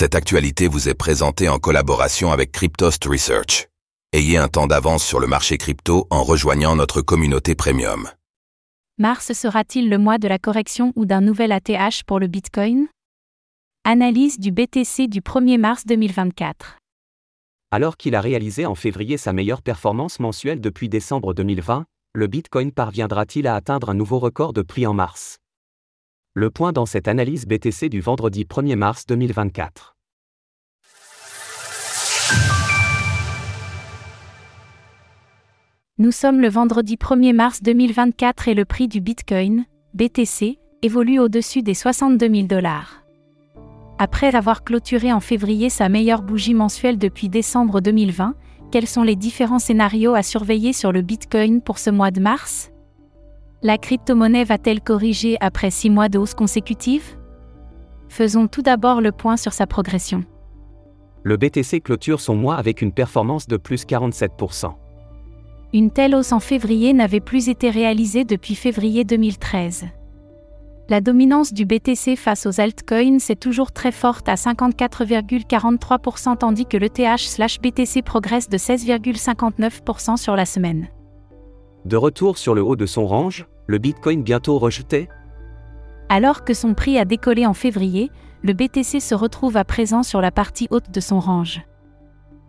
Cette actualité vous est présentée en collaboration avec Cryptost Research. Ayez un temps d'avance sur le marché crypto en rejoignant notre communauté premium. Mars sera-t-il le mois de la correction ou d'un nouvel ATH pour le Bitcoin? Analyse du BTC du 1er mars 2024. Alors qu'il a réalisé en février sa meilleure performance mensuelle depuis décembre 2020, le Bitcoin parviendra-t-il à atteindre un nouveau record de prix en mars? Le point dans cette analyse BTC du vendredi 1er mars 2024. Nous sommes le vendredi 1er mars 2024 et le prix du Bitcoin, BTC, évolue au-dessus des 62 000 dollars. Après avoir clôturé en février sa meilleure bougie mensuelle depuis décembre 2020, quels sont les différents scénarios à surveiller sur le Bitcoin pour ce mois de mars? La crypto-monnaie va-t-elle corriger après six mois de hausse consécutive? Faisons tout d'abord le point sur sa progression. Le BTC clôture son mois avec une performance de plus 47%. Une telle hausse en février n'avait plus été réalisée depuis février 2013. La dominance du BTC face aux altcoins est toujours très forte à 54,43% tandis que l'ETH/BTC progresse de 16,59% sur la semaine. De retour sur le haut de son range, le Bitcoin bientôt rejeté Alors que son prix a décollé en février, le BTC se retrouve à présent sur la partie haute de son range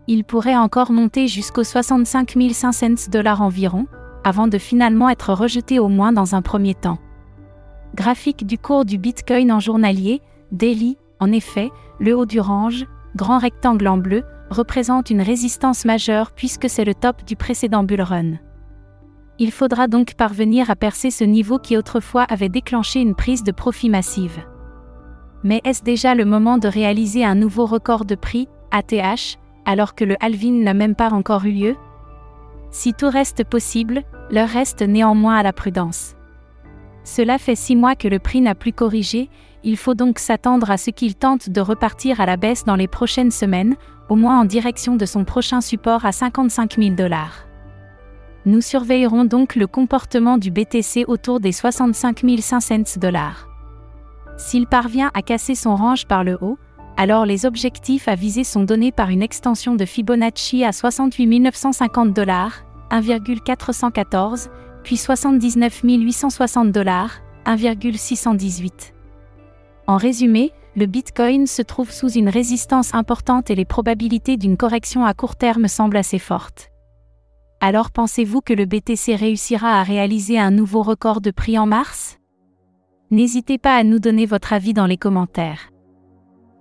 il pourrait encore monter jusqu'aux 65 500 dollars environ, avant de finalement être rejeté au moins dans un premier temps. Graphique du cours du Bitcoin en journalier, daily, en effet, le haut du range, grand rectangle en bleu, représente une résistance majeure puisque c'est le top du précédent bull run. Il faudra donc parvenir à percer ce niveau qui autrefois avait déclenché une prise de profit massive. Mais est-ce déjà le moment de réaliser un nouveau record de prix, ATH, alors que le halving n'a même pas encore eu lieu? Si tout reste possible, l'heure reste néanmoins à la prudence. Cela fait six mois que le prix n'a plus corrigé, il faut donc s'attendre à ce qu'il tente de repartir à la baisse dans les prochaines semaines, au moins en direction de son prochain support à 55 000 dollars. Nous surveillerons donc le comportement du BTC autour des 65 500 dollars. S'il parvient à casser son range par le haut, alors les objectifs à viser sont donnés par une extension de Fibonacci à 68 950 dollars, 1,414, puis 79 860 dollars, 1,618. En résumé, le Bitcoin se trouve sous une résistance importante et les probabilités d'une correction à court terme semblent assez fortes. Alors pensez-vous que le BTC réussira à réaliser un nouveau record de prix en mars? N'hésitez pas à nous donner votre avis dans les commentaires.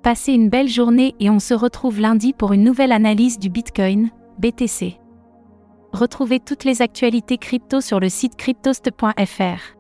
Passez une belle journée et on se retrouve lundi pour une nouvelle analyse du Bitcoin, BTC. Retrouvez toutes les actualités crypto sur le site cryptost.fr.